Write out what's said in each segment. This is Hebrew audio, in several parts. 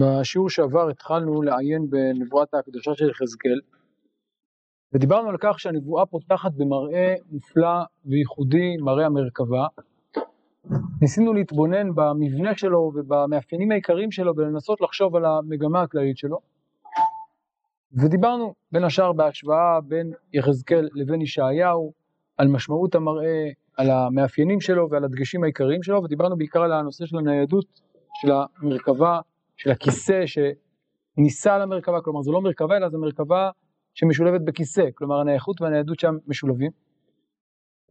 בשיעור שעבר התחלנו לעיין בנבואת ההקדשה של יחזקאל ודיברנו על כך שהנבואה פותחת במראה מופלא וייחודי, מראה המרכבה. ניסינו להתבונן במבנה שלו ובמאפיינים העיקריים שלו ולנסות לחשוב על המגמה הכללית שלו. ודיברנו בין השאר בהשוואה בין יחזקאל לבין ישעיהו, על משמעות המראה, על המאפיינים שלו ועל הדגשים העיקריים שלו, ודיברנו בעיקר על הנושא של הניידות של המרכבה של הכיסא שנישא על המרכבה, כלומר זה לא מרכבה אלא זה מרכבה שמשולבת בכיסא, כלומר הנייחות והניידות שם משולבים.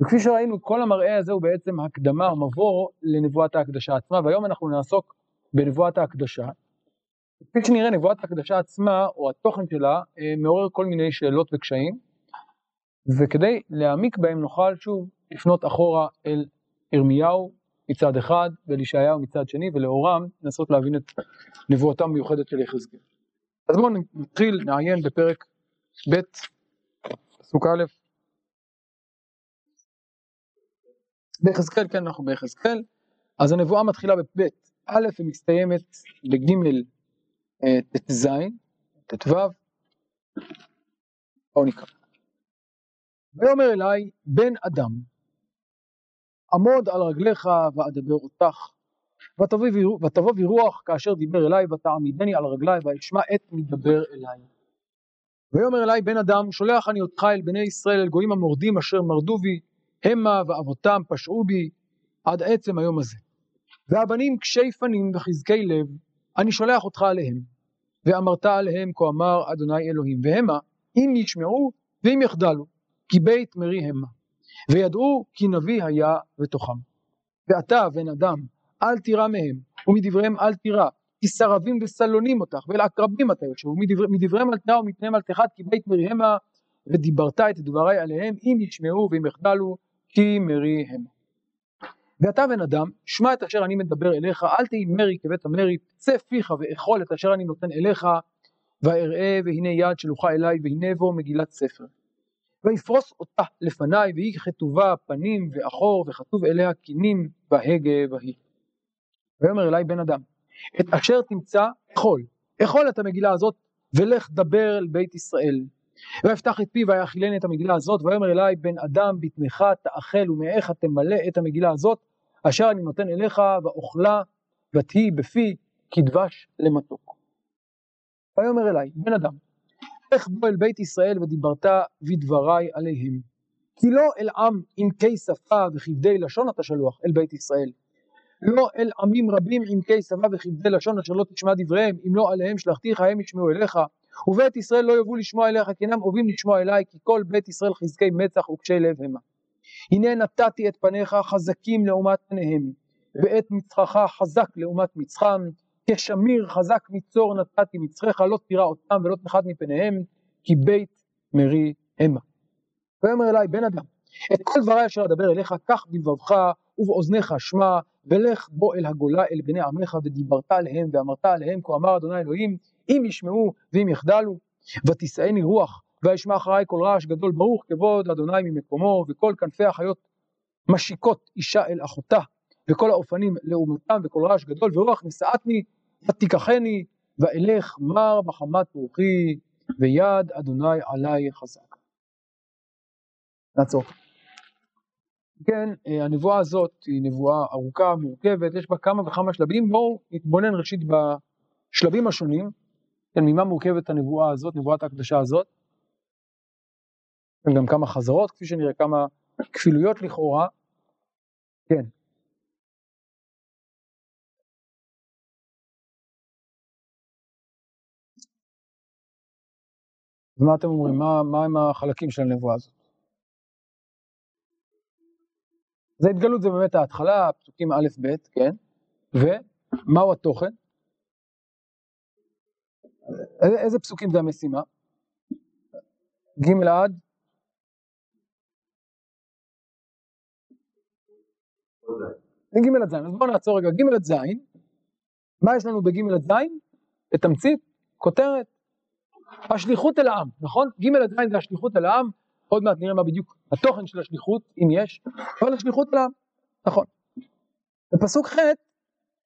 וכפי שראינו, כל המראה הזה הוא בעצם הקדמה או מבוא לנבואת ההקדשה עצמה, והיום אנחנו נעסוק בנבואת ההקדשה. כפי שנראה, נבואת ההקדשה עצמה, או התוכן שלה, אה, מעורר כל מיני שאלות וקשיים, וכדי להעמיק בהם נוכל שוב לפנות אחורה אל ירמיהו מצד אחד ואל ישעיהו מצד שני, ולאורם לנסות להבין את נבואתם המיוחדת של יחזקאל. אז בואו נתחיל, נעיין בפרק ב', פסוק א', ביחזקאל, כן, אנחנו ביחזקאל, אז הנבואה מתחילה בב' א' ומסתיימת בג' אה, ט"ז, ט"ו, בואו נקרא. ויאמר אליי, בן אדם, עמוד על רגליך ואדבר אותך, ותבוא ברוח כאשר דיבר אליי ותעמידני על רגלי ואשמע את מדבר אליי. ויאמר אליי בן אדם שולח אני אותך אל בני ישראל אל גויים המורדים אשר מרדו בי המה ואבותם פשעו בי עד עצם היום הזה. והבנים קשי פנים וחזקי לב אני שולח אותך עליהם ואמרת עליהם כה אמר אדוני אלוהים והמה אם ישמעו ואם יחדלו כי בית מרי המה וידעו כי נביא היה בתוכם. ואתה בן אדם אל תירא מהם ומדבריהם אל תירא כי סרבים וסלונים אותך ואל עקרבים אתה יושב ומדבריהם אל תירא ומפניהם אל תחת כי בית מרי המה ודיברת את דברי עליהם אם ישמעו ואם יחדלו כי מרי המה. ואתה בן אדם שמע את אשר אני מדבר אליך אל תהי מרי כבית המרי צא פיך ואכול את אשר אני נותן אליך ואראה והנה יד שלוחה אליי והנה בו מגילת ספר ויפרוס אותה לפניי והיא כתובה פנים ואחור וכתוב אליה קינים בהגה בהיא. ויאמר אליי בן אדם את אשר תמצא אכול אכול את המגילה הזאת ולך דבר אל בית ישראל ויפתח את פיו ויאכילני את המגילה הזאת ויאמר אליי בן אדם בטנך תאכל ומאיך תמלא את המגילה הזאת אשר אני נותן אליך ואוכלה ותהי בפי כדבש למתוק. ויאמר אליי בן אדם לך בו אל בית ישראל ודיברת ודברי עליהם. כי לא אל עם עמקי שפה וכבדי לשון אתה שלוח אל בית ישראל. לא אל עמים רבים עמקי שפה וכבדי לשון אשר לא תשמע דבריהם אם לא עליהם שלחתיך הם ישמעו אליך ובית ישראל לא יאבו לשמוע אליך כי אינם אוהבים לשמוע אליי כי כל בית ישראל חזקי מצח וקשי לב המה. הנה נתתי את פניך חזקים לעומת פניהם ואת מצחך חזק לעומת מצחם כשמיר חזק מצור נתתי מצחך לא תירא אותם ולא תנחת מפניהם כי בית מרי המה. ויאמר אליי בן אדם את כל דברי אשר אדבר אליך קח בלבבך ובאוזניך שמע ולך בוא אל הגולה אל בני עמך ודיברת עליהם ואמרת עליהם כה אמר אדוני אלוהים אם ישמעו ואם יחדלו ותישאני רוח וישמע אחריי כל רעש גדול ברוך כבוד אדוני ממקומו וכל כנפי החיות משיקות אישה אל אחותה וכל האופנים לעומתם וכל רעש גדול ורוח נשאתני ותיקחני ואלך מר בחמת רוחי ויד אדוני עלי חזק. נעצור. כן, אה, הנבואה הזאת היא נבואה ארוכה, מורכבת, יש בה כמה וכמה שלבים, בואו נתבונן ראשית בשלבים השונים, כן, ממה מורכבת הנבואה הזאת, נבואת ההקדשה הזאת. גם כמה חזרות, כפי שנראה, כמה כפילויות לכאורה. כן. אז מה אתם אומרים? מה, מה הם החלקים של הנבואה הזאת? אז ההתגלות זה באמת ההתחלה, פסוקים א' ב', כן? ומהו התוכן? איזה, פסוקים זה המשימה? ג' עד? ג' עד ז', אז בואו נעצור רגע, ג' עד ז', מה יש לנו בג' עד ז'? בתמצית, כותרת, השליחות אל העם, נכון? ג' עד ז' זה השליחות אל העם, עוד מעט נראה מה בדיוק התוכן של השליחות, אם יש, אבל השליחות אל העם, נכון. בפסוק ח'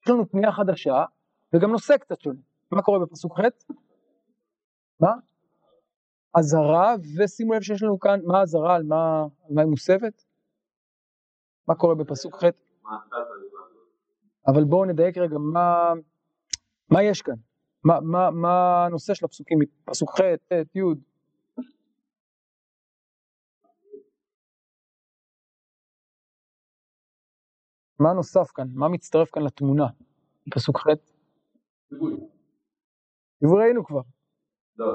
יש לנו פנייה חדשה, וגם נושא קצת שונה. מה קורה בפסוק ח'? מה? אזהרה, ושימו לב שיש לנו כאן, מה אזהרה, על מה, על מה היא מוסבת? מה קורה בפסוק ח'? אבל בואו נדייק רגע מה, מה יש כאן, מה, מה, מה הנושא של הפסוקים, פסוק ח', ט', י', מה נוסף כאן? מה מצטרף כאן לתמונה? פסוק ח'. ציווי ראינו כבר. לא,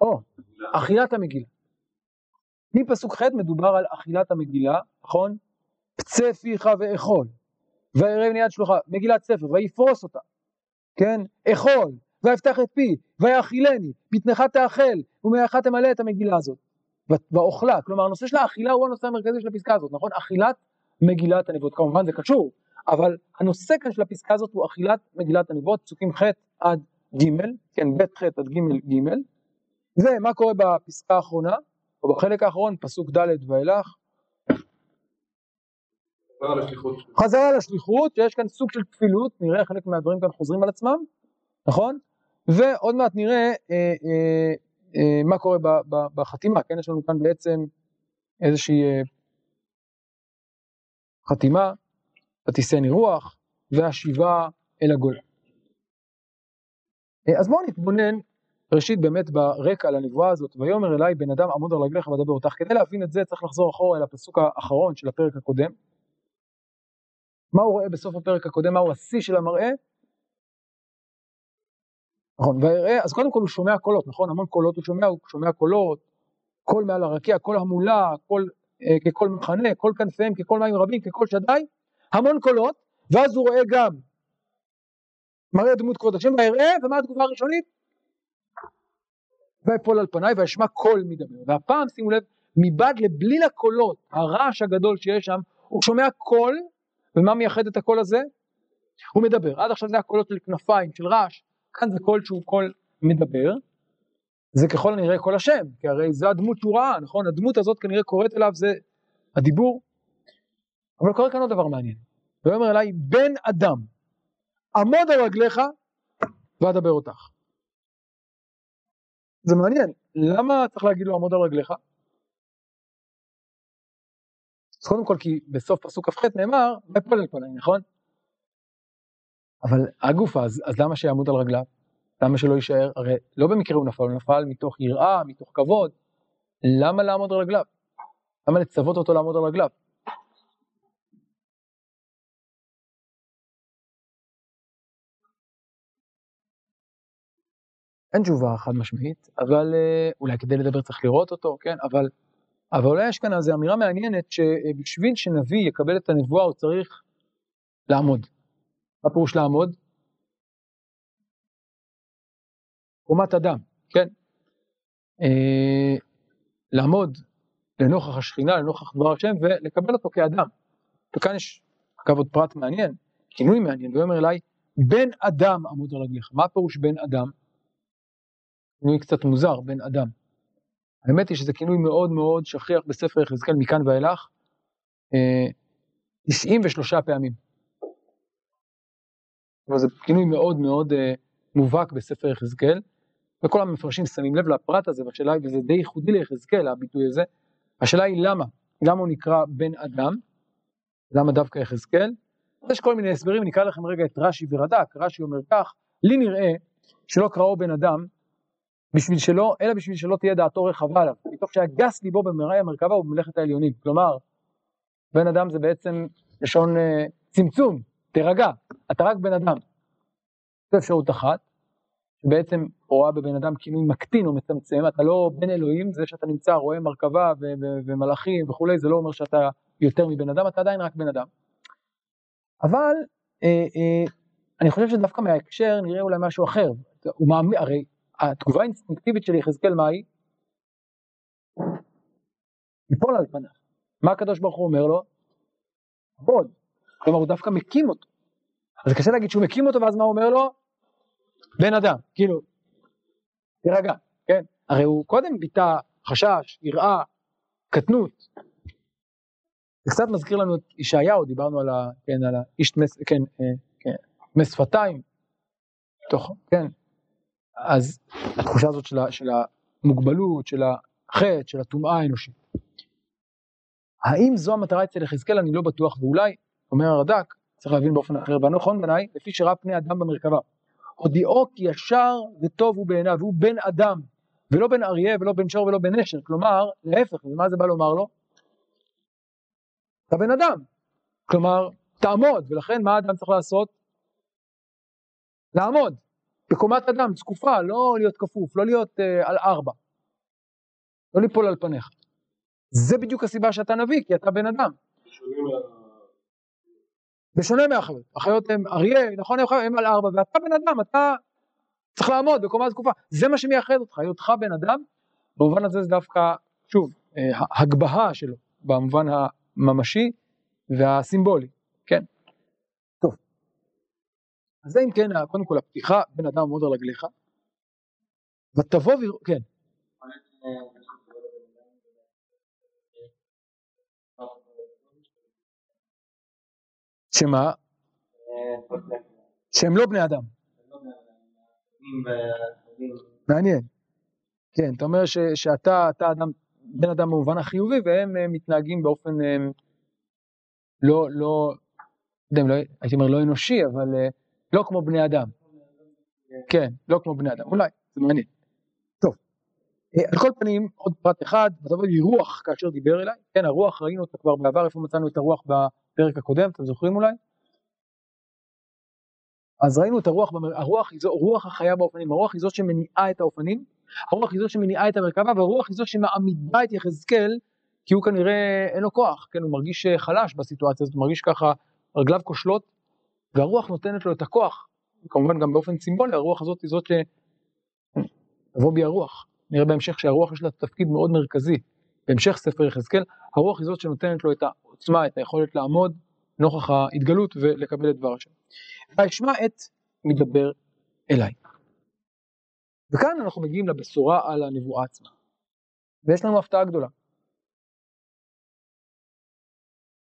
או, אכילת המגילה. מפסוק ח' מדובר על אכילת המגילה, נכון? פצה פיך ואכול. ויראה מיד שלוחה, מגילת ספר, ויפרוס אותה, כן? אכול, ויפתח את פי, ויאכילני, בטנך תאכל, ומאך תמלא את המגילה הזאת. ואוכלה, כלומר הנושא של האכילה הוא הנושא המרכזי של הפסקה הזאת, נכון? אכילת מגילת הנבואות, כמובן זה קשור, אבל הנושא כאן של הפסקה הזאת הוא אכילת מגילת הנבואות, פסוקים ח' עד ג', כן, ב' ח' עד ג' ג', ומה קורה בפסקה האחרונה, או בחלק האחרון, פסוק ד' ואילך, חזרה לשליחות, שיש כאן סוג של כפילות, נראה חלק מהדברים כאן חוזרים על עצמם, נכון? ועוד מעט נראה אה, אה, אה, מה קורה ב, ב, בחתימה, כן? יש לנו כאן בעצם איזושהי אה, חתימה, ותישאני רוח, והשיבה אל הגולה. אה, אז בואו נתבונן ראשית באמת ברקע לנבואה הזאת, ויאמר אליי בן אדם עמוד על רגליך ודבר אותך. כדי להבין את זה צריך לחזור אחורה אל הפסוק האחרון של הפרק הקודם. מה הוא רואה בסוף הפרק הקודם, מהו השיא של המראה? נכון, ויראה, אז קודם כל הוא שומע קולות, נכון? המון קולות הוא שומע, הוא שומע קולות, קול מעל הרקיע, קול המולה, קול אה, כקול מחנה, קול כנפיהם כקול מים רבים, כקול שדי, המון קולות, ואז הוא רואה גם מראה דמות כבוד השם, ויראה, ומה התגובה הראשונית? ויפול על פניי וישמע קול מדבר. והפעם שימו לב, מבעד לבליל הקולות, הרעש הגדול שיש שם, הוא שומע קול, ומה מייחד את הקול הזה? הוא מדבר. עד עכשיו זה הקולות של כנפיים, של רעש, כאן זה קול שהוא קול מדבר. זה ככל הנראה קול השם, כי הרי זו הדמות שהוא ראה, נכון? הדמות הזאת כנראה קוראת אליו, זה הדיבור. אבל קורה כאן עוד דבר מעניין. ויאמר אליי, בן אדם, עמוד על רגליך ואדבר אותך. זה מעניין, למה צריך להגיד לו עמוד על רגליך? אז קודם כל כי בסוף פסוק כ"ח נאמר, ויפול על פניי, נכון? אבל הגופה, אז, אז למה שיעמוד על רגליו? למה שלא יישאר? הרי לא במקרה הוא נפל, הוא נפל מתוך יראה, מתוך כבוד. למה לעמוד על רגליו? למה לצוות אותו לעמוד על רגליו? אין תשובה חד משמעית, אבל אה, אולי כדי לדבר צריך לראות אותו, כן, אבל, אבל אולי יש כאן איזו אמירה מעניינת שבשביל שנביא יקבל את הנבואה הוא צריך לעמוד. מה פירוש לעמוד? קומת אדם, כן? אה, לעמוד לנוכח השכינה, לנוכח דבר השם, ולקבל אותו כאדם. וכאן יש, אגב, עוד פרט מעניין, כינוי מעניין, ואומר אליי, בן אדם עמוד על רגליך. מה פירוש בן אדם? כינוי קצת מוזר, בן אדם. האמת היא שזה כינוי מאוד מאוד שכיח בספר יחזקאל מכאן ואילך, 93 אה, פעמים. אבל זה כינוי מאוד מאוד אה, מובהק בספר יחזקאל, וכל המפרשים שמים לב לפרט הזה, והשאלה היא, וזה די ייחודי ליחזקאל, הביטוי הזה, השאלה היא למה, למה הוא נקרא בן אדם, למה דווקא יחזקאל, יש כל מיני הסברים, נקרא לכם רגע את רש"י ורד"ק, רש"י אומר כך, לי נראה שלא קראו בן אדם, בשביל שלא, אלא בשביל שלא תהיה דעתו רחבה עליו, מתוך שהגס ליבו במראי המרכבה ובמלאכת העליונים, כלומר, בן אדם זה בעצם לשון uh, צמצום, תירגע, אתה רק בן אדם. זו אפשרות אחת, שבעצם רואה בבן אדם כינוי מקטין או מצמצם, אתה לא בן אלוהים, זה שאתה נמצא, רואה מרכבה ומלאכים וכולי, זה לא אומר שאתה יותר מבן אדם, אתה עדיין רק בן אדם. אבל אה, אה, אני חושב שדווקא מההקשר נראה אולי משהו אחר. הוא מאמין, הרי התגובה האינסטינקטיבית של יחזקאל מה היא? ליפול על פניו. מה הקדוש ברוך הוא אומר לו? עבוד. כלומר הוא דווקא מקים אותו. אז קשה להגיד שהוא מקים אותו ואז מה הוא אומר לו? בן אדם, כאילו, תירגע, כן? הרי הוא קודם ביטא חשש, יראה, קטנות. זה קצת מזכיר לנו את ישעיהו, דיברנו על ה... כן, על האיש. כן, אה, כן, מס שפתיים. בתוכו, כן? אז התחושה הזאת של, של המוגבלות, של החטא, של הטומאה האנושית. האם זו המטרה אצל יחזקאל? אני לא בטוח, ואולי, אומר הרד"ק, צריך להבין באופן אחר, והנכון בעיניי, לפי שראה פני אדם במרכבה. הודיעו כי ישר וטוב הוא בעיניו, והוא בן אדם, ולא בן אריה ולא בן שור ולא בן נשר, כלומר, להפך, ומה זה בא לומר לו? אתה בן אדם, כלומר, תעמוד, ולכן מה האדם צריך לעשות? לעמוד, בקומת אדם, זקופה, לא להיות כפוף, לא להיות uh, על ארבע, לא ליפול על פניך. זה בדיוק הסיבה שאתה נביא, כי אתה בן אדם. בשונה מהחיות, החיות הן אריה, נכון, הם על ארבע, ואתה בן אדם, אתה צריך לעמוד בקומה זקופה, זה מה שמייחד אותך, היותך בן אדם, במובן הזה זה דווקא, שוב, אה, הגבהה שלו, במובן הממשי והסימבולי, כן? אז זה אם כן, קודם כל הפתיחה, בן אדם עמוד על רגליך, ותבוא ו... כן. שמה? שהם לא בני אדם. מעניין. כן, אתה אומר שאתה אתה אדם, בן אדם במובן החיובי והם הם מתנהגים באופן הם, לא, לא, לא, הייתי אומר לא אנושי, אבל לא כמו בני אדם. כן, לא כמו בני אדם, אולי, זה מעניין. טוב, על כל פנים, עוד פרט אחד, ותבוא לי רוח כאשר דיבר אליי, כן, הרוח ראינו אותה כבר בעבר, איפה מצאנו את הרוח בפרק הקודם, אתם זוכרים אולי? אז ראינו את הרוח, הרוח היא זו, רוח החיה באופנים, הרוח היא זאת שמניעה את האופנים, הרוח היא זאת שמניעה את המרכבה, והרוח היא זאת שמעמידה את יחזקאל, כי הוא כנראה אין לו כוח, כן, הוא מרגיש חלש בסיטואציה הזאת, הוא מרגיש ככה רגליו כושלות, והרוח נותנת לו את הכוח, כמובן גם באופן סימבולי, הרוח הזאת היא זאת ש... תבוא בי הרוח, נראה בהמשך שהרוח יש לה תפקיד מאוד מרכזי, בהמשך ספר יחזקאל, הרוח היא זאת שנותנת לו את העוצמה, את היכולת לעמוד נוכח ההתגלות ולקבל את דבר השם. וישמע את מדבר אליי. וכאן אנחנו מגיעים לבשורה על הנבואה עצמה. ויש לנו הפתעה גדולה.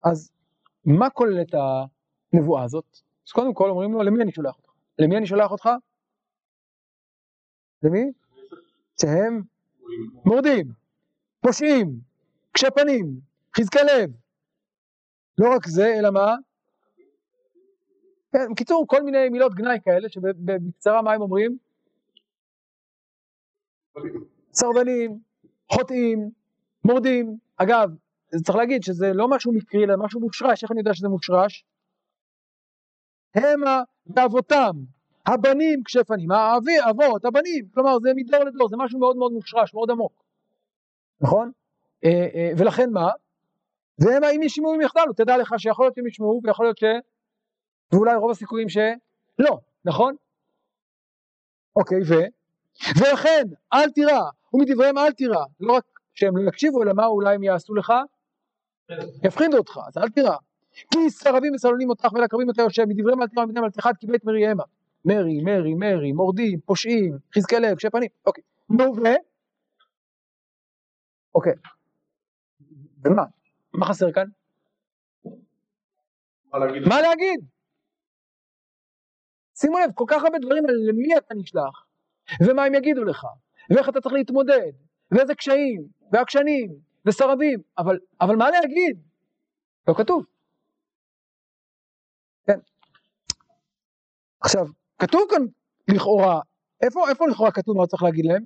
אז מה כוללת הנבואה הזאת? אז קודם כל אומרים לו, למי אני שולח אותך? למי אני שולח אותך? למי? שהם מורדים, פושעים, קשי פנים, חזקי לב. לא רק זה, אלא מה? כן, בקיצור, כל מיני מילות גנאי כאלה, שבקצרה מה הם אומרים? סרבנים, חוטאים, מורדים. אגב, צריך להגיד שזה לא משהו מקרי, אלא משהו מושרש. איך אני יודע שזה מושרש? המה ואבותם, הבנים כשפנים, האבי, אבות, הבנים, כלומר זה מדור לדור, זה משהו מאוד מאוד מושרש, מאוד עמוק, נכון? אה, אה, ולכן מה? והמה אם ישמעו אם יחדלו, תדע לך שיכול להיות שהם ישמעו ויכול להיות ש... ואולי רוב הסיכויים שלא, נכון? אוקיי, ו? ולכן אל תירא, ומדבריהם אל תירא, לא רק שהם לא יקשיבו, אלא מה אולי הם יעשו לך? יפחידו אותך, אז אל תירא. כי סרבים וסלונים אותך ולקרבים אותך יושב, מדבריהם אל תירא ומדבריהם אל תחת כי בית מרי המה. מרי, מרי, מרי, מורדים, פושעים, חזקי לב, קשי פנים, אוקיי. נו ו? אוקיי. ומה? מה חסר כאן? מה להגיד? שימו לב, כל כך הרבה דברים על למי אתה נשלח, ומה הם יגידו לך, ואיך אתה צריך להתמודד, ואיזה קשיים, ועקשנים, וסרבים, אבל, אבל מה להגיד? לא כתוב. כן. עכשיו, כתוב כאן לכאורה, איפה, איפה לכאורה כתוב מה צריך להגיד להם?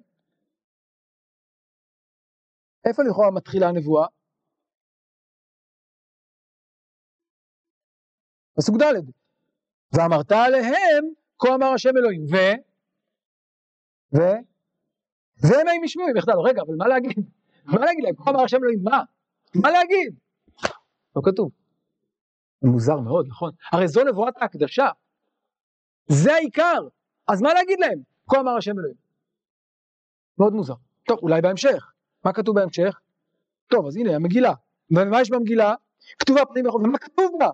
איפה לכאורה מתחילה הנבואה? פסוק ד' ואמרת עליהם כה אמר השם אלוהים ו? ו? והם הם ישמעו אם יחדל רגע אבל מה להגיד? מה להגיד להם? כה אמר השם אלוהים מה? מה להגיד? לא כתוב מוזר מאוד נכון הרי זו נבואת ההקדשה זה העיקר אז מה להגיד להם כה אמר השם אלוהים מאוד מוזר טוב אולי בהמשך מה כתוב בהמשך טוב אז הנה המגילה ומה יש במגילה כתובה פנים וחוב ומה כתוב בה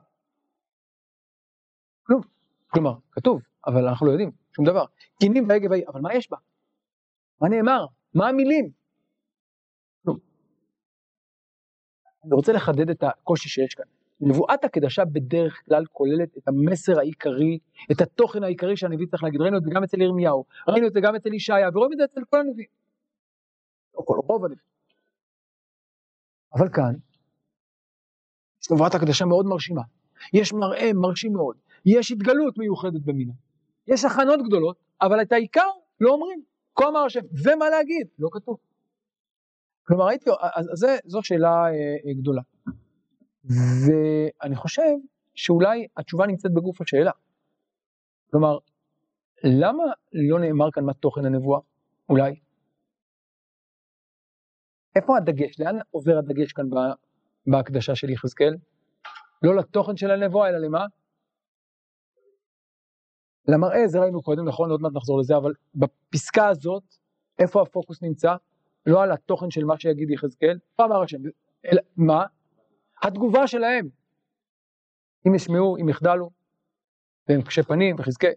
כלום. כלומר, כתוב, אבל אנחנו לא יודעים שום דבר. קינים והגה והיא, אבל מה יש בה? מה נאמר? מה המילים? כלום. אני רוצה לחדד את הקושי שיש כאן. נבואת הקדשה בדרך כלל כוללת את המסר העיקרי, את התוכן העיקרי שהנביא צריך להגיד, ראינו את זה גם אצל ירמיהו, ראינו את זה גם אצל ישעיה, ורואים את זה אצל כל הנביאים. או כל רוב הנביאים. אבל כאן, נבואת הקדשה מאוד מרשימה, יש מראה מרשים מאוד, יש התגלות מיוחדת במינה, יש הכנות גדולות, אבל את העיקר לא אומרים, כה אמר השם, ומה להגיד? לא כתוב. כלומר, הייתי, אז זו שאלה אה, אה, גדולה. ואני חושב שאולי התשובה נמצאת בגוף השאלה. כלומר, למה לא נאמר כאן מה תוכן הנבואה? אולי. איפה הדגש? לאן עובר הדגש כאן בהקדשה של יחזקאל? לא לתוכן של הנבואה, אלא למה? למראה, זה ראינו קודם, נכון, עוד מעט נחזור לזה, אבל בפסקה הזאת, איפה הפוקוס נמצא? לא על התוכן של מה שיגיד יחזקאל, מה אמר השם? מה? התגובה שלהם. אם ישמעו, אם יחדלו, והם קשי פנים וחזקה.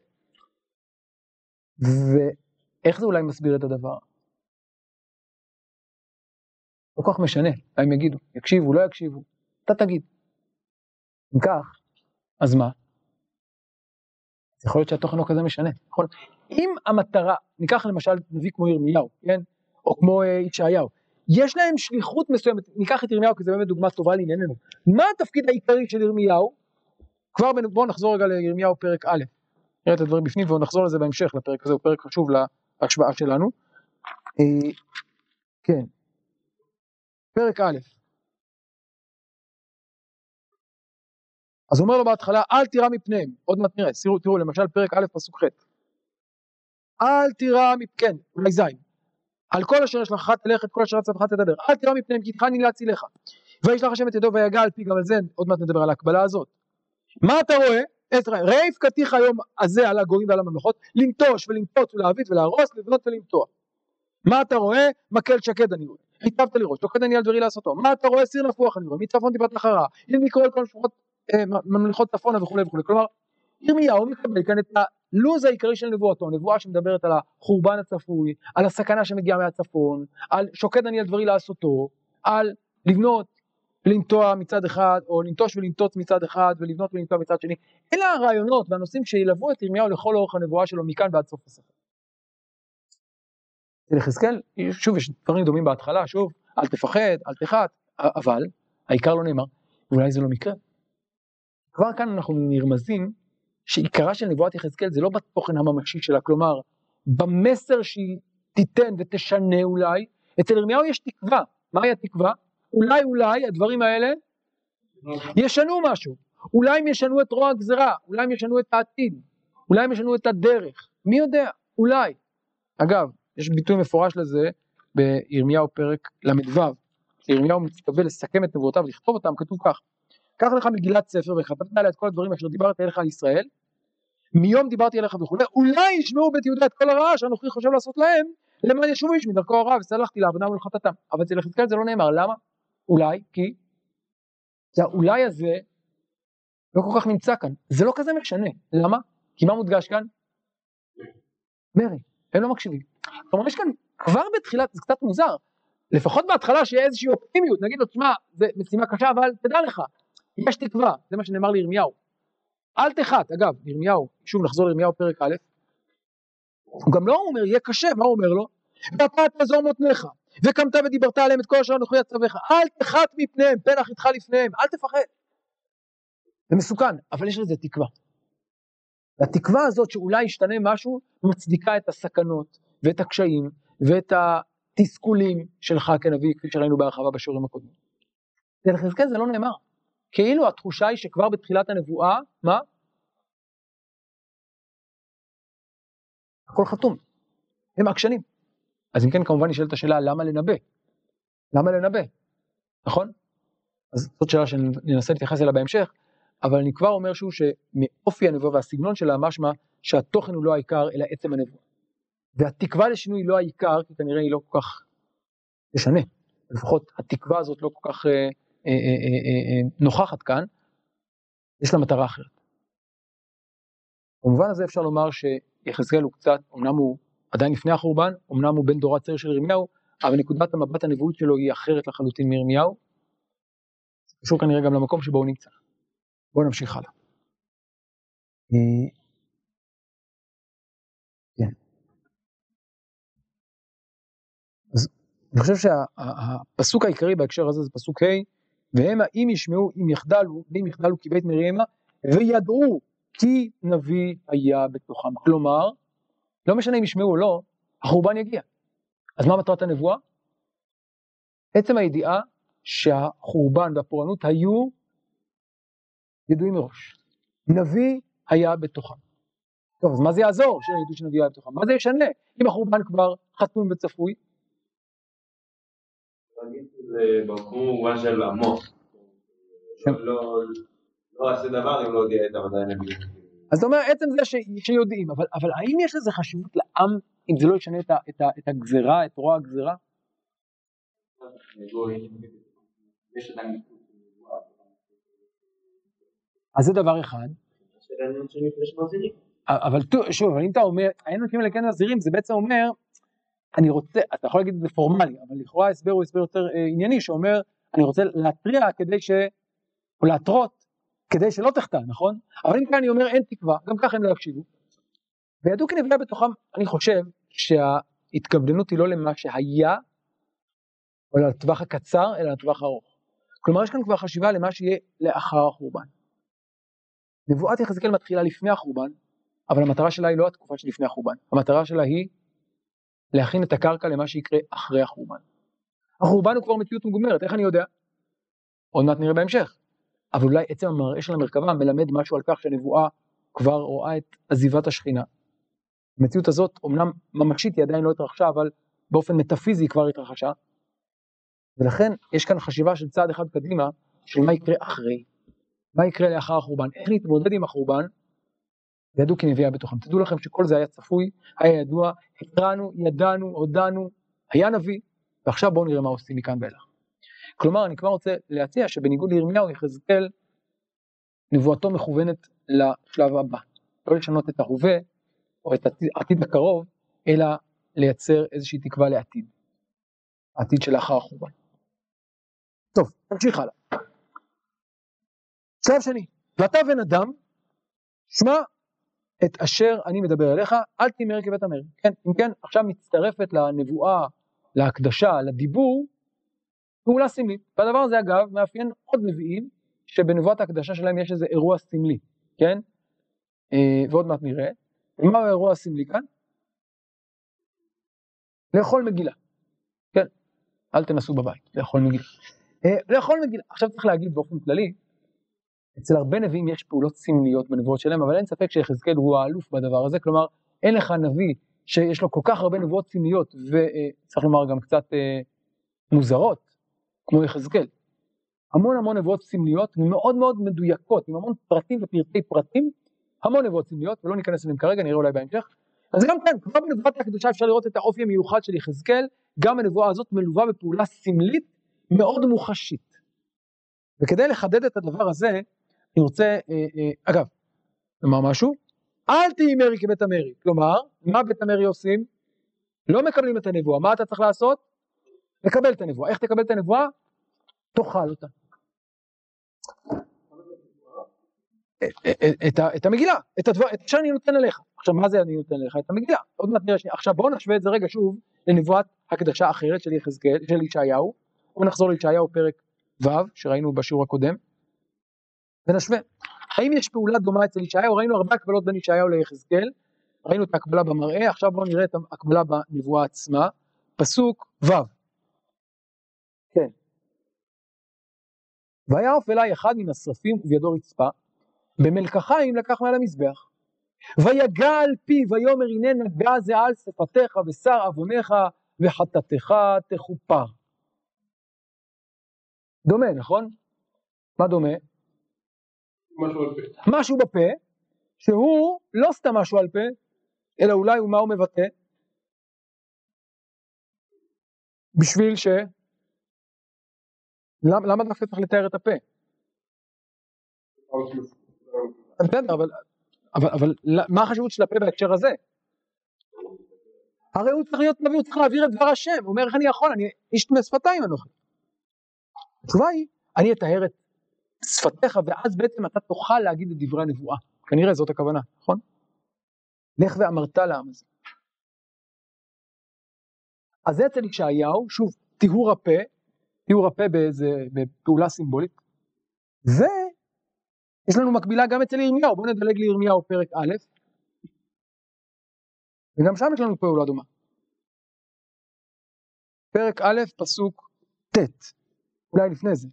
ואיך זה אולי מסביר את הדבר? לא כל כך משנה, הם יגידו, יקשיבו, לא יקשיבו, אתה תגיד. אם כך, אז מה? אז יכול להיות שהתוכן לא כזה משנה, נכון? אם המטרה, ניקח למשל נביא כמו ירמיהו, כן? או כמו אה, ישעיהו, יש להם שליחות מסוימת, ניקח את ירמיהו כי זה באמת דוגמה טובה לענייננו. מה התפקיד העיקרי של ירמיהו? כבר בואו נחזור רגע לירמיהו פרק א', נראה את הדברים בפנים ונחזור לזה בהמשך לפרק הזה, הוא פרק חשוב להשוואה שלנו. אה, כן, פרק א', אז הוא אומר לו בהתחלה, אל תירא מפניהם, עוד מעט נראה, תראו, תראו למשל פרק א' פסוק ח', אל תירא מפניהם, כן, אולי זין, על כל אשר יש לך תלך את כל אשר בך תדבר, אל תירא מפניהם כי איתך אני להצילך. וישלח השם את ידו ויגע על פי גם על זה, עוד מעט נדבר על ההקבלה הזאת. מה אתה רואה? ראה יפקתיך היום הזה על הגויים ועל הממלכות, לנטוש ולנפוץ ולהביט ולהרוס, לבנות ולמטוע. מה אתה רואה? מקל שקד אני רואה. היטבת לראש, תוקד אני על דברי לעשותו. מה אתה רואה? סיר נפוח אני רואה, מצפון טיפת נחרה, אם את כל משפחות אה, ממלכות צפונה וכולי וכולי. כלומר, ירמיהו מקבל כאן את הלו"ז העיקרי של נבואתו, נבואה שמדברת על החורבן הצפוי, על הסכנה שמגיעה מהצפון, על שוקד אני על דברי לעשותו, על לבנות, לנטוע מצד אחד, או לנטוש ולנטוץ מצד אחד, ולבנות ולנטוע מצד שני. אלה הרעיונות והנושאים שילוו את ירמיהו לכל אורך הנבואה שלו מכאן ועד סוף הספר. ליחזקאל, שוב יש דברים דומים בהתחלה, שוב, אל תפחד, אל תחת, אבל העיקר לא נאמר, ואולי זה לא מקרה. כבר כאן אנחנו נרמזים שעיקרה של נבואת יחזקאל זה לא בתוכן הממשי שלה, כלומר, במסר שהיא תיתן ותשנה אולי, אצל ירמיהו יש תקווה, מהי התקווה? אולי אולי הדברים האלה ישנו משהו, אולי הם ישנו את רוע הגזרה, אולי הם ישנו את העתיד, אולי הם ישנו את הדרך, מי יודע, אולי. אגב, יש ביטוי מפורש לזה בירמיהו פרק ל"ו, ירמיהו מצטווה לסכם את נבואותיו, לכתוב אותם, כתוב כך: קח לך מגילת ספר וכתבת עליה את כל הדברים אשר דיברתי אליך על ישראל, מיום דיברתי אליך וכולי, אולי ישמעו בית יהודה את כל הרעה שאנוכי חושב לעשות להם, למען ישובו איש מדרכו הרע וסלחתי לעבודם ולחטאתם. אבל אצל יחזקאל זה לא נאמר, למה? אולי, כי כי האולי הזה לא כל כך נמצא כאן, זה לא כזה משנה, למה? כי מה מודגש כאן? מרי, הם לא מקשיבים. כלומר יש כאן כבר בתחילת, זה קצת מוזר, לפחות בהתחלה שיהיה איזושהי אופטימיות, נגיד לו, תשמע, זה משימה קשה, אבל תדע לך, יש תקווה, זה מה שנאמר לירמיהו. אל תחת, אגב, ירמיהו, שוב נחזור לירמיהו פרק א', הוא גם לא אומר, יהיה קשה, מה הוא אומר לו? ואתה תעזור מותניך, וקמת ודיברת עליהם את כל אשר אנוכי אצווך, אל תחת מפניהם, פן איתך לפניהם, אל תפחד. זה מסוכן, אבל יש לזה תקווה. והתקווה הזאת שאולי ישתנה משהו, מצדיקה את הסכנות, ואת הקשיים, ואת התסכולים שלך כנביא, כפי שראינו בהרחבה בשיעורים הקודמים. לחזקאל זה לא נאמר. כאילו התחושה היא שכבר בתחילת הנבואה, מה? הכל חתום, הם עקשנים. אז אם כן כמובן נשאלת השאלה למה לנבא? למה לנבא? נכון? אז זאת שאלה שננסה להתייחס אליה בהמשך, אבל אני כבר אומר שוב שמאופי הנבואה והסגנון שלה משמע שהתוכן הוא לא העיקר אלא עצם הנבואה. והתקווה לשינוי לא העיקר כי כנראה היא לא כל כך תשנה, לפחות התקווה הזאת לא כל כך אה, נוכחת כאן, יש לה מטרה אחרת. במובן הזה אפשר לומר שיחזקאל הוא קצת, אמנם הוא עדיין לפני החורבן, אמנם הוא בן דורת צעיר של ירמיהו, אבל נקודת המבט הנבואית שלו היא אחרת לחלוטין מירמיהו. זה קשור כנראה גם למקום שבו הוא נמצא. בואו נמשיך הלאה. אה, כן. אז אני חושב שהפסוק העיקרי בהקשר הזה זה פסוק ה' והמה אם ישמעו אם יחדלו ואם יחדלו כי בית מרימה וידעו כי נביא היה בתוכם. כלומר, לא משנה אם ישמעו או לא, החורבן יגיע. אז מה מטרת הנבואה? עצם הידיעה שהחורבן והפורענות היו ידועים מראש. נביא היה בתוכם. טוב, אז מה זה יעזור שידעו שנביא היה בתוכם? מה זה ישנה אם החורבן כבר חתום וצפוי? במובן של עמוק. לא עשה דבר אם לא הודיע את המדעי הנביא. אז אתה אומר, עצם זה שיודעים, אבל, אבל האם יש לזה חשיבות לעם אם זה לא ישנה את, את, את הגזרה, את רוע הגזרה? אז זה דבר אחד. אבל שוב, אבל אם אתה אומר, היינו נותנים לכן נזירים, זה בעצם אומר, אני רוצה, אתה יכול להגיד את זה פורמלי, אבל לכאורה ההסבר הוא הסבר יותר אה, ענייני, שאומר, אני רוצה להתריע כדי ש... או להתרות, כדי שלא תחטא, נכון? אבל אם כאן אני אומר אין תקווה, גם ככה הם לא יקשיבו. וידעו כי נביאה בתוכם, אני חושב שההתכווננות היא לא למה שהיה, או לטווח הקצר, אלא לטווח הארוך. כלומר, יש כאן כבר חשיבה למה שיהיה לאחר החורבן. נבואת יחזקאל מתחילה לפני החורבן, אבל המטרה שלה היא לא התקופה שלפני החורבן, המטרה שלה היא להכין את הקרקע למה שיקרה אחרי החורבן. החורבן הוא כבר מציאות מגומרת, איך אני יודע? עוד מעט נראה בהמשך. אבל אולי עצם המראה של המרכבה מלמד משהו על כך שהנבואה כבר רואה את עזיבת השכינה. המציאות הזאת אמנם ממשית היא עדיין לא התרחשה, אבל באופן מטאפיזי היא כבר התרחשה. ולכן יש כאן חשיבה של צעד אחד קדימה, של מה יקרה אחרי, מה יקרה לאחר החורבן, איך להתמודד עם החורבן, וידעו כי נביאה בתוכם. תדעו לכם שכל זה היה צפוי, היה ידוע, התרענו, ידענו, הודענו, היה נביא, ועכשיו בואו נראה מה עושים מכאן ואילך. כלומר, אני כבר רוצה להציע שבניגוד לירמיהו, יחזקאל, נבואתו מכוונת לשלב הבא. לא לשנות את ההווה או את העתיד הקרוב, אלא לייצר איזושהי תקווה לעתיד. העתיד שלאחר החורבן. טוב, נמשיך הלאה. שלב שני, ואתה בן אדם, שמע את אשר אני מדבר אליך, אל תימר כבית המר. כן, אם כן, עכשיו מצטרפת לנבואה, להקדשה, לדיבור, פעולה סמלית. והדבר הזה אגב מאפיין עוד נביאים, שבנבואת ההקדשה שלהם יש איזה אירוע סמלי, כן? אה, ועוד מעט נראה. ומה האירוע הסמלי כאן? לאכול מגילה. כן, אל תנסו בבית, לאכול מגילה. אה, לאכול מגילה. עכשיו צריך להגיד באופן כללי, אצל הרבה נביאים יש פעולות סמליות בנבואות שלהם, אבל אין ספק שיחזקאל הוא האלוף בדבר הזה, כלומר, אין לך נביא שיש לו כל כך הרבה נבואות סמליות, וצריך לומר גם קצת אה, מוזרות, כמו יחזקאל. המון המון נבואות סמליות, מאוד מאוד מדויקות, עם המון פרטים ופרטי פרטים, המון נבואות סמליות, ולא ניכנס אליהם כרגע, נראה אולי בהמשך. אז גם כאן, כבר בנבואת הקדושה אפשר לראות את האופי המיוחד של יחזקאל, גם הנבואה הזאת מלווה בפעולה סמלית מאוד מוחשית. וכדי לחדד את הדבר הזה, אני רוצה, אה, אה, אגב, לומר משהו, אל תהי מרי כבית המרי, כלומר, מה בית המרי עושים? לא מקבלים את הנבואה, מה אתה צריך לעשות? לקבל את הנבואה, איך תקבל את הנבואה? תאכל אותה. את, את המגילה, את הדבר, את שאני נותן אליך. עכשיו מה זה אני נותן אליך? את המגילה. עוד מעט נראה שנייה. עכשיו בואו נשווה את זה רגע שוב לנבואת הקדשה אחרת של יחזקאל, של ישעיהו. בואו נחזור לישעיהו פרק ו' שראינו בשיעור הקודם. ונשווה. האם יש פעולה דומה אצל ישעיהו? ראינו הרבה הקבלות בין ישעיהו ליחזקאל. ראינו את ההקבלה במראה, עכשיו בואו נראה את ההקבלה בנבואה עצמה. פסוק ו'. כן. ויעף אליי אחד מן השרפים ובידו רצפה, במלקחיים לקח מעל המזבח. ויגע על פי ויאמר הנה נגע זה על שפתיך ושר עוונך וחטאתך תכופר. דומה, נכון? מה דומה? משהו בפה, שהוא לא סתם משהו על פה, אלא אולי הוא מה הוא מבטא? בשביל ש... למה, למה דווקא צריך לתאר את הפה? בסדר, אבל, אבל, אבל מה החשיבות של הפה בהקשר הזה? הרי הוא צריך להיות נביא, הוא צריך להעביר את דבר השם, הוא אומר איך אני יכול, אני איש טמא שפתיים אנוכי. התשובה היא, אני אטהר את שפתיך, ואז בעצם אתה תוכל להגיד את דברי הנבואה. כנראה זאת הכוונה, נכון? לך ואמרת לעם הזה. אז זה אצל ישעיהו, שוב, טיהור הפה, טיהור הפה באיזה, בפעולה סימבולית, ויש לנו מקבילה גם אצל ירמיהו, בואו נדלג לירמיהו פרק א', וגם שם יש לנו פעולה דומה. פרק א', פסוק ט', אולי לפני זה,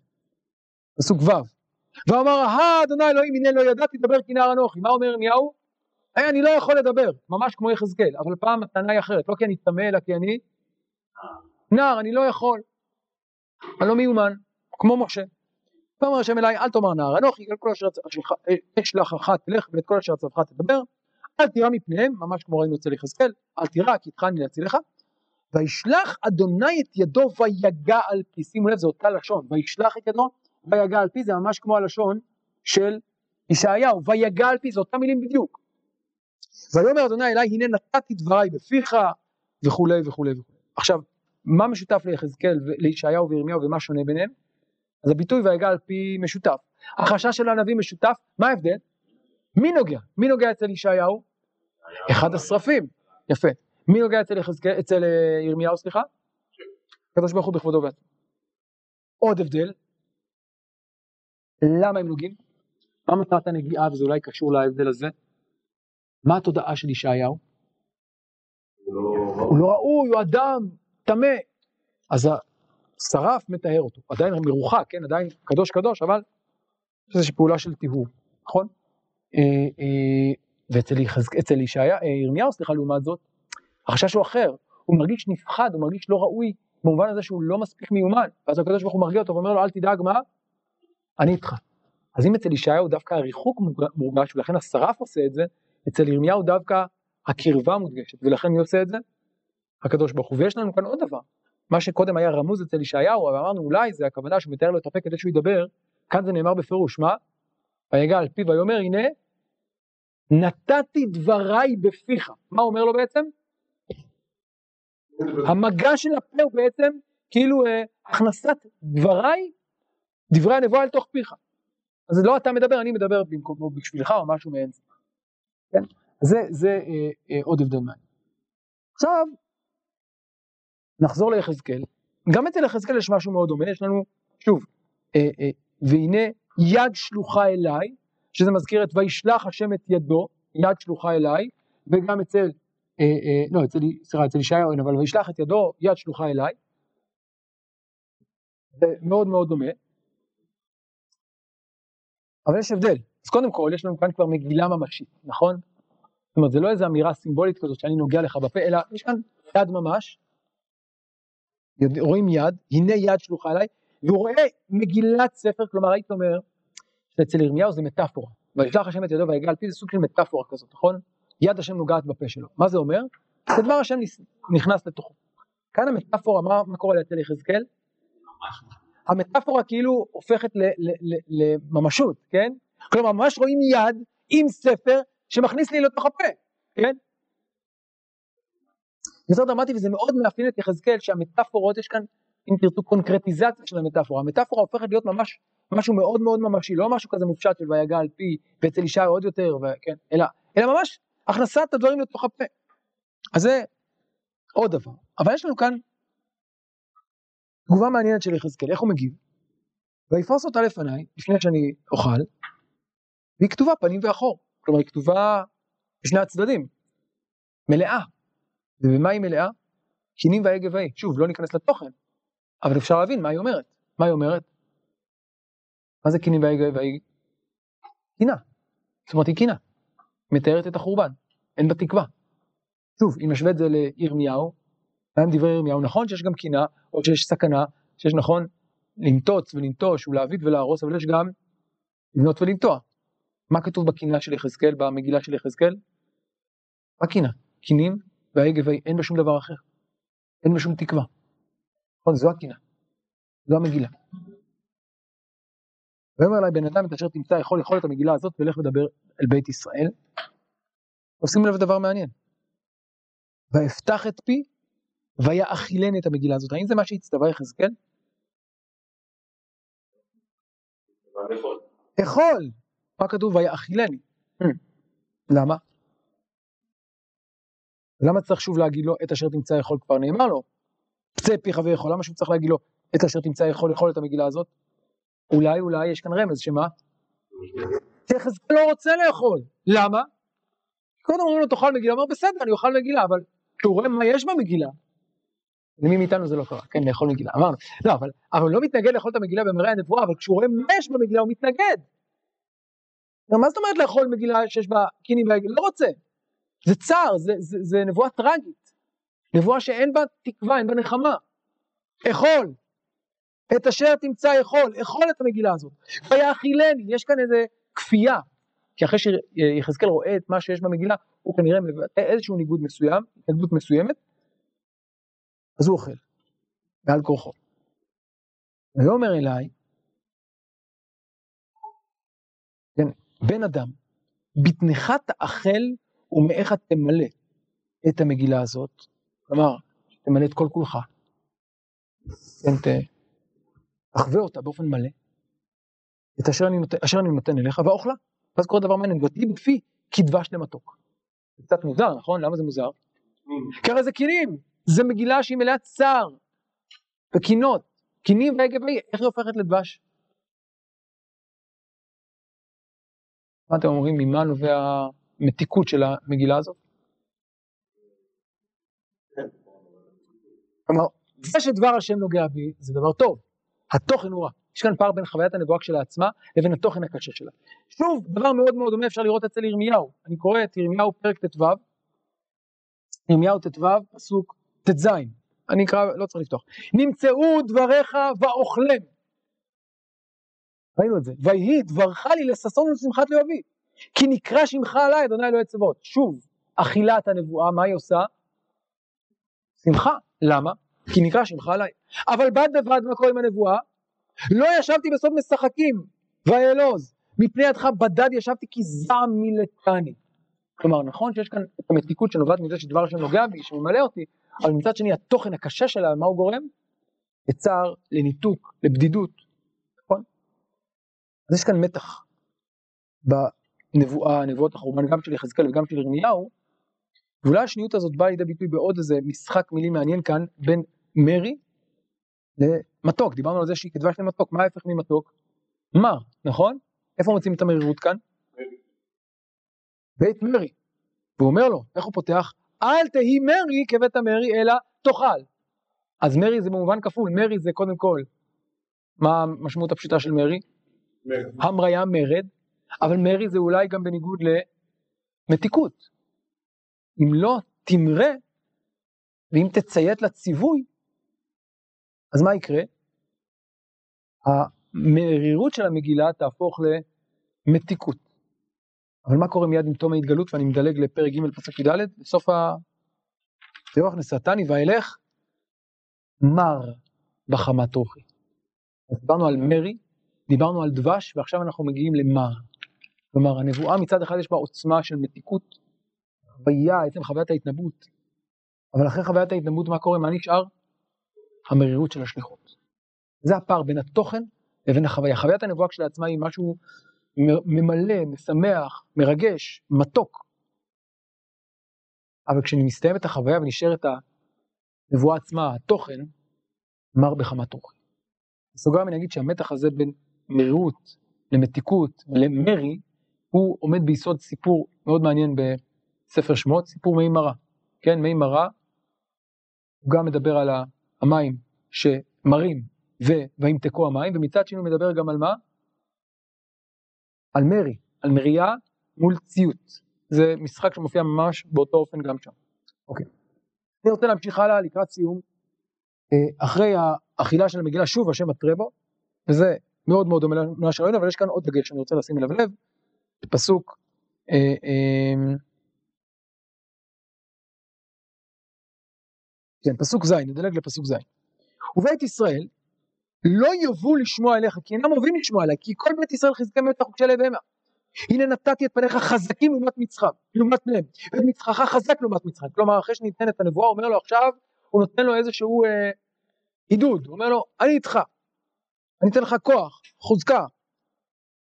פסוק ו', ואמר, הא אדוני אלוהים הנה לא ידעתי לדבר כי נער אנוכי, מה אומר ירמיהו? היי אני לא יכול לדבר, ממש כמו יחזקאל, אבל פעם הטענה היא אחרת, לא כי אני טמא אלא כי אני נער, אני לא יכול, אני לא מיומן, כמו משה. ואומר השם אליי, אל תאמר נער אנוכי, אל כל אשר אשלח אחת תלך ואת כל אשר צווך תדבר, אל תירא מפניהם, ממש כמו ראינו אצל יחזקאל, אל תירא כי התחלני להצילך, וישלח אדוני את ידו ויגע על פי, שימו לב זה אותה לשון, וישלח את ידו ויגע על פי, זה ממש כמו הלשון של ישעיהו, ויגע על פי, זה אותם מילים בדיוק. ויאמר אדוני אליי הנה נתתי דבריי בפיך וכולי וכולי וכולי. עכשיו מה משותף ליחזקאל, לישעיהו וירמיהו ומה שונה ביניהם? אז הביטוי ויגע על פי משותף. החשש של הנביא משותף, מה ההבדל? מי נוגע? מי נוגע אצל ישעיהו? אחד השרפים. יפה. מי נוגע אצל, אצל אה, ירמיהו, סליחה? הקדוש ברוך הוא בכבודו בעצמו. עוד הבדל, למה הם נוגעים? מה מטרת הנגיעה, וזה אולי קשור להבדל הזה? מה התודעה של ישעיהו? הוא לא ראוי, הוא אדם טמא. אז השרף מטהר אותו, עדיין מרוחק, כן, עדיין קדוש קדוש, אבל יש איזושהי פעולה של טיהור, נכון? אה, אה, ואצל אה, ירמיהו, סליחה, לעומת זאת, החשש הוא אחר, הוא מרגיש נפחד, הוא מרגיש לא ראוי, במובן הזה שהוא לא מספיק מיומן, ואז הקדוש ברוך הוא מרגיע אותו ואומר לו, אל תדאג מה, אני איתך. אז אם אצל ישעיהו דווקא הריחוק מורגש, ולכן השרף עושה את זה, אצל ירמיהו דווקא הקרבה מודגשת, ולכן מי עושה את זה? הקדוש ברוך הוא. ויש לנו כאן עוד דבר, מה שקודם היה רמוז אצל ישעיהו, אבל אמרנו אולי זה הכוונה שהוא מתאר לו את הפה כדי שהוא ידבר, כאן זה נאמר בפירוש, מה? ויגע על פיו ויאמר הנה נתתי דבריי בפיך. מה אומר לו בעצם? המגע של הפה הוא בעצם כאילו אה, הכנסת דבריי, דברי הנבואה אל תוך פיך. אז לא אתה מדבר, אני מדבר במקום בשבילך או משהו מעין זה. כן? זה, זה אה, אה, עוד הבדל מעניין. עכשיו, נחזור ליחזקאל. גם אצל יחזקאל יש משהו מאוד דומה, יש לנו, שוב, אה, אה, והנה יד שלוחה אליי, שזה מזכיר את וישלח השם את ידו, יד שלוחה אליי, וגם אצל, אה, אה, לא, אצל, סליחה, אצל ישעיהו אבל וישלח את ידו, יד שלוחה אליי. זה מאוד מאוד דומה. אבל יש הבדל. אז קודם כל, יש לנו כאן כבר מגילה ממשית, נכון? זאת אומרת, זה לא איזו אמירה סימבולית כזאת שאני נוגע לך בפה, אלא יש כאן יד ממש, רואים יד, הנה יד שלוחה אליי, והוא רואה מגילת ספר, כלומר הייתי אומר, שאצל ירמיהו זה מטאפורה, וישלח השם את ידו ויגע על פי זה סוג של מטאפורה כזאת, נכון? יד השם נוגעת בפה שלו, מה זה אומר? זה דבר השם נכנס לתוכו. כאן המטאפורה, מה, מה קורה אצל יחזקאל? המטאפורה כאילו הופכת לממשות, כן? כלומר ממש רואים יד עם ספר שמכניס לי לתוך הפה, כן? יותר דרמטי וזה מאוד מאפיין את יחזקאל שהמטאפורות יש כאן אם תרצו קונקרטיזציה של המטאפורה, המטאפורה הופכת להיות ממש משהו מאוד מאוד ממשי, לא משהו כזה מופשט של ויגע על פי ואצל אישה עוד יותר, וכן, אלא, אלא ממש הכנסת הדברים לתוך הפה. אז זה עוד דבר, אבל יש לנו כאן תגובה מעניינת של יחזקאל, איך הוא מגיב? ויפרוס אותה לפניי, לפני שאני אוכל, והיא כתובה פנים ואחור, כלומר היא כתובה בשני הצדדים, מלאה, ובמה היא מלאה? קינים והגה והי. שוב, לא ניכנס לתוכן, אבל אפשר להבין מה היא אומרת. מה היא אומרת? מה זה קינים והגה והי? קינה. זאת אומרת, היא קינה. מתארת את החורבן. אין בה תקווה. שוב, אם נשווה את זה לירמיהו, מהם דברי ירמיהו, נכון שיש גם קינה, או שיש סכנה, שיש נכון לנטוץ ולנטוש ולהביט ולהרוס, אבל יש גם לבנות ולנטוע. מה כתוב בקינה של יחזקאל, במגילה של יחזקאל? מה קינה? קינים וההגה והי, אין בה שום דבר אחר. אין בה שום תקווה. נכון, זו הקינה. זו המגילה. ויאמר אליי בן אדם את אשר תמצא יכול לאכול את המגילה הזאת ולך לדבר אל בית ישראל. עושים לב דבר מעניין. ואפתח את פי ויאכילני את המגילה הזאת. האם זה מה שהצטווה יחזקאל? לאכול. אכול. מה כתוב? ויאכילני. למה? למה צריך שוב להגיד לו את אשר תמצא יכול כבר נאמר לו? פצה פיך ויכול, למה שהוא צריך להגיד לו את אשר תמצא יכול לאכול את המגילה הזאת? אולי אולי יש כאן רמז שמה? יחזקאל לא רוצה לאכול, למה? קודם אומרים לו תאכל מגילה, הוא אומר בסדר אני אוכל מגילה, אבל כשהוא רואה מה יש במגילה, למי מאיתנו זה לא קרה, כן לאכול מגילה, אמרנו, לא אבל, אבל הוא לא מתנגד לאכול את המגילה במראה הנבואה, אבל כשהוא רואה מה יש במגילה הוא מתנגד. מה זאת אומרת לאכול מגילה שיש בה קינים והגל? לא רוצה. זה צער, זה, זה, זה נבואה טרגית. נבואה שאין בה תקווה, אין בה נחמה. אכול. את אשר תמצא אכול, אכול את המגילה הזאת. ויאכילני, יש כאן איזה כפייה. כי אחרי שיחזקאל רואה את מה שיש במגילה, הוא כנראה מבטא איזשהו ניגוד מסוים, התנגדות מסוימת, אז הוא אוכל, בעל כורחו. ויאמר אליי, כן, בן אדם, בטנך תאכל ומאיך תמלא את המגילה הזאת, כלומר, תמלא את כל כולך, כן, תחווה אותה באופן מלא, את אשר אני נותן, אשר אני נותן אליך, ואוכלה. ואז קורה דבר מעניין, ותהי בפי כדבש למתוק. זה קצת מוזר, נכון? למה זה מוזר? כי הרי זה קינים, זה מגילה שהיא מלאה צער וקינות, קינים והגה והגה, איך היא הופכת לדבש? מה אתם אומרים, ממה נובע המתיקות של המגילה הזאת? כלומר, זה שדבר השם נוגע בי, זה דבר טוב. התוכן הוא רע. יש כאן פער בין חוויית הנבואה כשלעצמה לבין התוכן הקשה שלה. שוב, דבר מאוד מאוד דומה אפשר לראות אצל ירמיהו. אני קורא את ירמיהו פרק ט"ו, ירמיהו ט"ו, פסוק ט"ז. אני אקרא, לא צריך לפתוח. נמצאו דבריך ואוכלם. ראינו את זה. ויהי דברך לי לששון ולשמחת לאוהבי. כי נקרא שמך עליי, אדוני אלוהי צבאות. שוב, אכילת הנבואה, מה היא עושה? שמחה. למה? כי נקרא שמך עליי. אבל בד בבד מה קורה עם הנבואה? לא ישבתי בסוד משחקים ואלוז, מפני ידך בדד ישבתי כי זעם מילתני. כלומר נכון שיש כאן את המתיקות שנובעת מזה שדבר השם נוגע בי, שממלא אותי, אבל מצד שני התוכן הקשה שלה, מה הוא גורם? לצער, לניתוק, לבדידות, נכון? אז יש כאן מתח בנבואה, נבואות החורבן, גם של יחזקאל וגם של ירמיהו, ואולי השניות הזאת באה לידי ביטוי בעוד איזה משחק מילים מעניין כאן בין מרי למתוק, דיברנו על זה שהיא כדבש למתוק, מה ההפך ממתוק? מר, נכון? איפה מוצאים את המרירות כאן? בית מרי. והוא אומר לו, איך הוא פותח? אל תהי מרי כבית המרי, אלא תאכל. אז מרי זה במובן כפול, מרי זה קודם כל, מה המשמעות הפשוטה של מרי? המריה מרד, אבל מרי זה אולי גם בניגוד למתיקות. אם לא תמרה, ואם תציית לציווי, אז מה יקרה? המרירות של המגילה תהפוך למתיקות. אבל מה קורה מיד עם תום ההתגלות, ואני מדלג לפרק ג' פסוק י"ד, בסוף ה... ויוח נשאתני ואילך מר בחמת רוחי. דיברנו על מרי, דיברנו על דבש, ועכשיו אנחנו מגיעים למר. כלומר, הנבואה מצד אחד יש בה עוצמה של מתיקות, חוויה, עצם חוויית ההתנבאות, אבל אחרי חוויית ההתנבאות מה קורה? מה נשאר? המרירות של השליחות. זה הפער בין התוכן לבין החוויה. חוויית הנבואה כשלעצמה היא משהו ממלא, משמח, מרגש, מתוק. אבל כשאני מסתיים את החוויה ונשארת הנבואה עצמה, התוכן, מר בחמת רוחי. בסוגריים אני אגיד שהמתח הזה בין מרירות למתיקות למרי, הוא עומד ביסוד סיפור מאוד מעניין בספר שמות, סיפור מי מרה. כן, מי מרה, הוא גם מדבר על המים שמרים וימתקו המים, ומצד שני הוא מדבר גם על מה? על מרי, על מריה מול ציות. זה משחק שמופיע ממש באותו אופן גם שם. אוקיי. אני רוצה להמשיך הלאה לקראת סיום. אה, אחרי האכילה של המגילה, שוב השם מטרה בו, וזה מאוד מאוד דומה למה שראינו, אבל יש כאן עוד דגש שאני רוצה לשים אליו לב, פסוק אה, אה, כן, פסוק ז', נדלג לפסוק ז'. ובית ישראל לא יבואו לשמוע אליך, כי אינם אוהבים לשמוע עליי, כי כל בית ישראל חזקם החוק של בהמה. הנה נתתי את פניך חזקים לעומת מצחם, לעומת פניהם, ואת מצחך חזק לעומת מצחם. כלומר, אחרי שניתן את הנבואה, הוא אומר לו עכשיו, הוא נותן לו איזשהו אה, עידוד, הוא אומר לו, אני איתך, אני אתן לך כוח, חוזקה,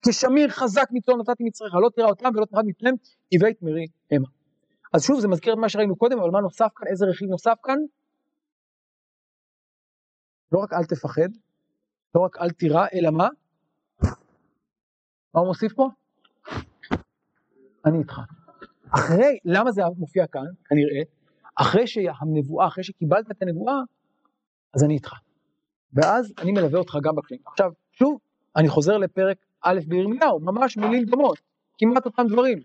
כשמיר חזק מצאן נתתי מצריך, לא תראה אותם ולא תרד מפניהם, כי בית מרי המה. אז שוב, זה מזכיר את מה שראינו קודם, אבל מה נוסף כאן? איזה רכיב נוסף כאן? לא רק אל תפחד, לא רק אל תירא, אלא מה? מה הוא מוסיף פה? אני איתך. אחרי, למה זה מופיע כאן, כנראה? אחרי שהנבואה, אחרי שקיבלת את הנבואה, אז אני איתך. ואז אני מלווה אותך גם בקשיים. עכשיו, שוב, אני חוזר לפרק א' בירמיהו, ממש מילים דומות, כמעט אותם דברים.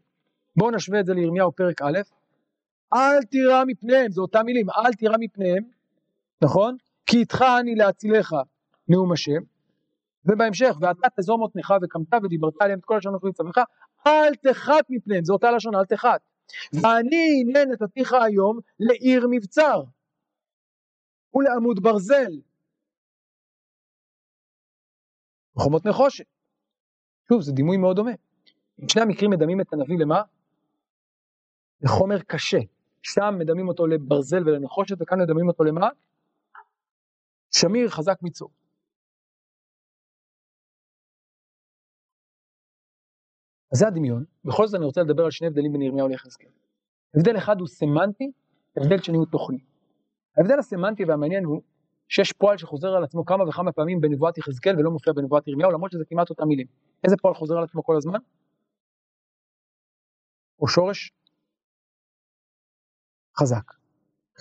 בואו נשווה את זה לירמיהו פרק א', אל תירא מפניהם, זה אותם מילים, אל תירא מפניהם, נכון? כי איתך אני להצילך, נאום השם, ובהמשך, ואתה תזור מותניך וקמת ודיברת עליהם את כל השנה אנוכי צווך, אל תחת מפניהם, זו אותה לשון, אל תחת. ואני הנה נתתיך היום לעיר מבצר ולעמוד ברזל. חומות נחושת. שוב, זה דימוי מאוד דומה. שני המקרים מדמים את הנביא למה? לחומר קשה. שם מדמים אותו לברזל ולנחושת, וכאן מדמים אותו למה? שמיר חזק מצור. אז זה הדמיון, בכל זאת אני רוצה לדבר על שני הבדלים בין ירמיהו ליחזקאל. הבדל אחד הוא סמנטי, הבדל שני הוא תוכני. ההבדל הסמנטי והמעניין הוא שיש פועל שחוזר על עצמו כמה וכמה פעמים בנבואת יחזקאל ולא מופיע בנבואת ירמיהו, למרות שזה כמעט אותם מילים. איזה פועל חוזר על עצמו כל הזמן? או שורש חזק.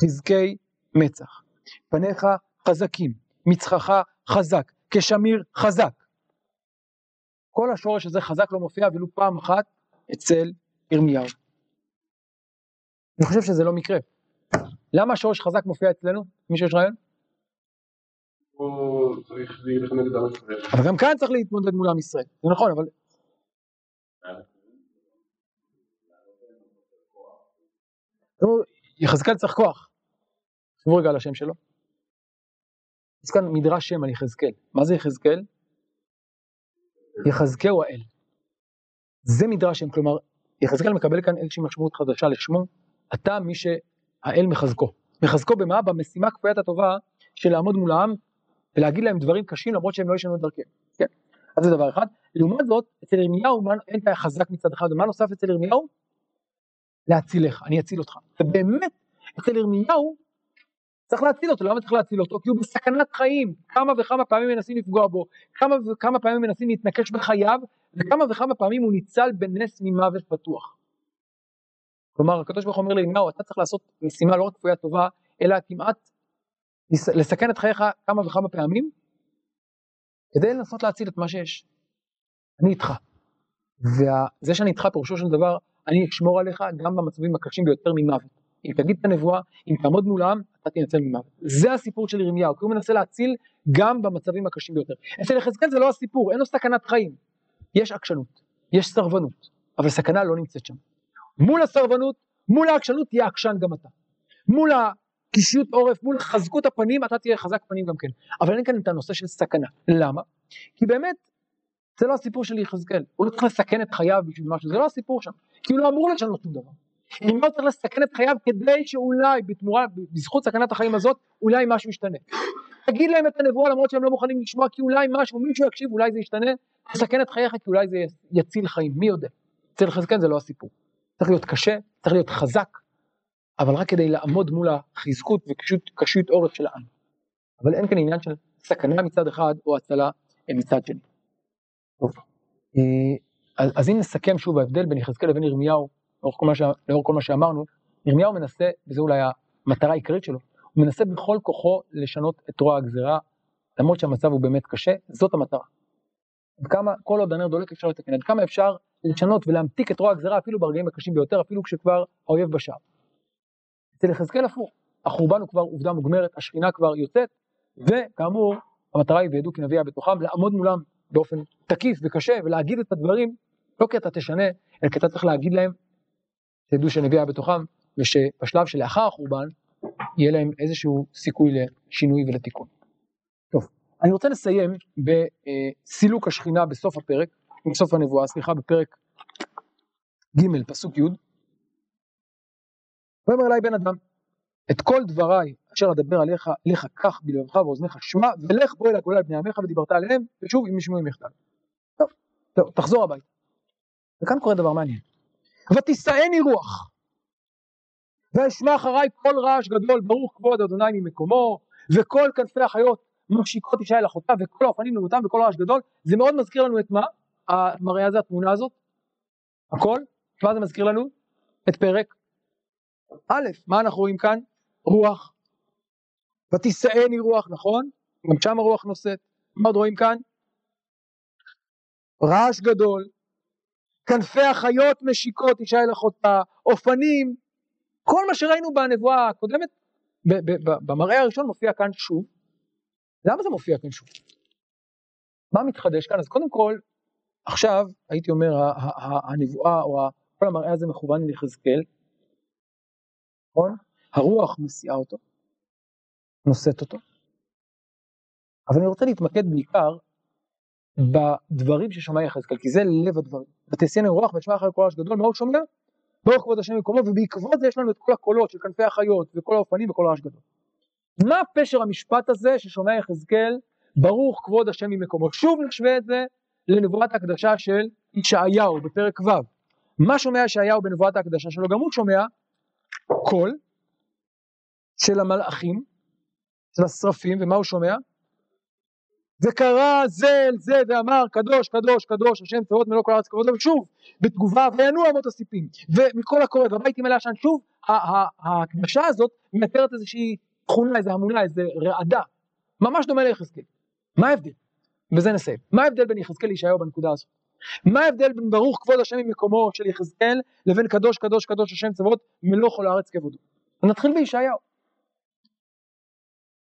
חזקי מצח. פניך חזקים, מצחך חזק, כשמיר חזק. כל השורש הזה חזק לא מופיע אפילו פעם אחת אצל ירמיהו. אני חושב שזה לא מקרה. למה השורש חזק מופיע אצלנו? מישהו יש רעיון? אבל גם כאן צריך להתמודד מול עם ישראל, זה נכון, אבל... יחזקאל צריך כוח. תחשבו רגע על השם שלו. יש כאן מדרש שם על יחזקאל. מה זה יחזקאל? יחזקאו האל. זה מדרש שם, כלומר, יחזקאל מקבל כאן איזושהי משמעות חדשה לשמו, אתה מי שהאל מחזקו. מחזקו במה? במשימה כפיית הטובה של לעמוד מול העם ולהגיד להם דברים קשים למרות שהם לא ישנו את דרכם. כן, אז זה דבר אחד. לעומת זאת, אצל ירמיהו אין בעיה חזק מצד אחד, ומה נוסף אצל ירמיהו? להצילך, אני אציל אותך. ובאמת, אצל ירמיהו צריך להציל אותו, למה צריך להציל אותו? כי הוא בסכנת חיים, כמה וכמה פעמים מנסים לפגוע בו, כמה וכמה פעמים מנסים להתנקש בחייו, וכמה וכמה פעמים הוא ניצל בנס ממוות בטוח. כלומר, הקדוש ברוך הוא אומר לירמיהו, אתה צריך לעשות משימה לא רק כפויה טובה, אלא כמעט לסכן את חייך כמה וכמה פעמים, כדי לנסות להציל את מה שיש. אני איתך. וזה שאני איתך פירושו של דבר, אני אשמור עליך גם במצבים הקשים ביותר ממוות. אם תגיד את הנבואה, אם תעמוד מולם, אתה תנצל ממוות. זה הסיפור של ירמיהו, כי הוא מנסה להציל גם במצבים הקשים ביותר. אצל יחזקאל זה לא הסיפור, אין לו סכנת חיים. יש עקשנות, יש סרבנות, אבל סכנה לא נמצאת שם. מול הסרבנות, מול העקשנות, תהיה עקשן גם אתה. מול הקישיות עורף, מול חזקות הפנים, אתה תהיה חזק פנים גם כן. אבל אין כאן את הנושא של סכנה. למה? כי באמת, זה לא הסיפור של יחזקאל. הוא לא צריך לסכן את חייו בשביל משהו, זה לא הסיפור שם. כי הוא לא אמור לשנות שום דבר. אם לא צריך לסכן את חייו כדי שאולי בתמורה, בזכות סכנת החיים הזאת, אולי משהו ישתנה. תגיד להם את הנבואה למרות שהם לא מוכנים לשמוע כי אולי משהו, מישהו יקשיב, אולי זה ישתנה, תסכן את חייך כי אולי זה יציל חיים, מי יודע. אצל יחזקאל זה לא הסיפור. צריך להיות קשה, צריך להיות חזק, אבל רק כדי לעמוד מול החזקות וקשיות עורף של העם. אבל אין כאן עניין של סכנה מצד אחד או הצלה מצד שני. טוב. אה, אז אם נסכם שוב ההבדל בין יחזקאל לבין ירמיהו לאור כל, ש... לאור כל מה שאמרנו, ירמיהו מנסה, וזו אולי המטרה העיקרית שלו, הוא מנסה בכל כוחו לשנות את רוע הגזירה, למרות שהמצב הוא באמת קשה, זאת המטרה. עד כמה, כל עוד הנר דולק אפשר לתקן, עד כמה אפשר לשנות ולהמתיק את רוע הגזירה אפילו ברגעים הקשים ביותר, אפילו כשכבר האויב בשער. אצל יחזקאל הפוך, החורבן הוא כבר עובדה מוגמרת, השכינה כבר יוצאת, וכאמור, המטרה היא וידעו כי נביאה בתוכם, לעמוד מולם באופן תקיף וקשה ולהגיד את הדברים, לא כי אתה תשנה, אלא כי אתה צריך להגיד להם תדעו שנביא בתוכם, ושבשלב שלאחר החורבן, יהיה להם איזשהו סיכוי לשינוי ולתיקון. טוב, אני רוצה לסיים בסילוק השכינה בסוף הפרק, בסוף הנבואה, סליחה, בפרק ג', פסוק י', ויאמר אליי בן אדם, את כל דבריי אשר אדבר עליך, עליך כך בלבבך ואוזניך שמע, ולך בוא אל הגולה על בני עמך ודיברת עליהם, ושוב אם ישמעו יחדל. טוב, טוב, תחזור הביתה. וכאן קורה דבר מעניין. ותישאני רוח, ואשמע אחריי כל רעש גדול, ברוך כבוד אדוני ממקומו, וכל כנפי החיות משיקות אישה אל אחותה, וכל האופנים למותם וכל רעש גדול. זה מאוד מזכיר לנו את מה? המראה הזה, התמונה הזאת? הכל? מה זה מזכיר לנו? את פרק א', מה אנחנו רואים כאן? רוח. ותישאני רוח, נכון? גם שם הרוח נושאת. מה עוד רואים כאן? רעש גדול, כנפי החיות משיקות אישה אל אחותה, אופנים, כל מה שראינו בנבואה הקודמת, במראה הראשון מופיע כאן שוב. למה זה מופיע כאן שוב? מה מתחדש כאן? אז קודם כל, עכשיו הייתי אומר הנבואה או כל המראה הזה מכוון ליחזקאל, נכון? הרוח מסיעה אותו, נושאת אותו, אבל אני רוצה להתמקד בעיקר בדברים ששומע יחזקאל, כי זה לב הדברים. ותעשיין רוח ותשמע אחרי כל רעש גדול, הוא שומע? ברוך כבוד השם במקומו, ובעקבות זה יש לנו את כל הקולות של כנפי החיות וכל האופנים וכל רעש גדול. מה פשר המשפט הזה ששומע יחזקאל, ברוך כבוד השם ממקומו? שוב נשווה את זה לנבואת ההקדשה של ישעיהו בפרק ו'. מה שומע ישעיהו בנבואת ההקדשה שלו? גם הוא שומע קול של המלאכים, של השרפים, ומה הוא שומע? וקרא זה אל זה ואמר קדוש קדוש קדוש השם צבאות מלוא כל הארץ כבודו ושוב בתגובה וינוע אמות הסיפים ומכל הקורא והבית ימלא עשן שוב ההקדשה הזאת מתארת איזושהי תכונה איזה המולה איזה רעדה ממש דומה ליחזקאל מה ההבדל? בזה נסיים מה ההבדל בין יחזקאל לישעיהו בנקודה הזאת? מה ההבדל בין ברוך כבוד השם ממקומו של יחזקאל לבין קדוש קדוש קדוש השם צבאות מלוא כל הארץ כבודו? נתחיל בישעיהו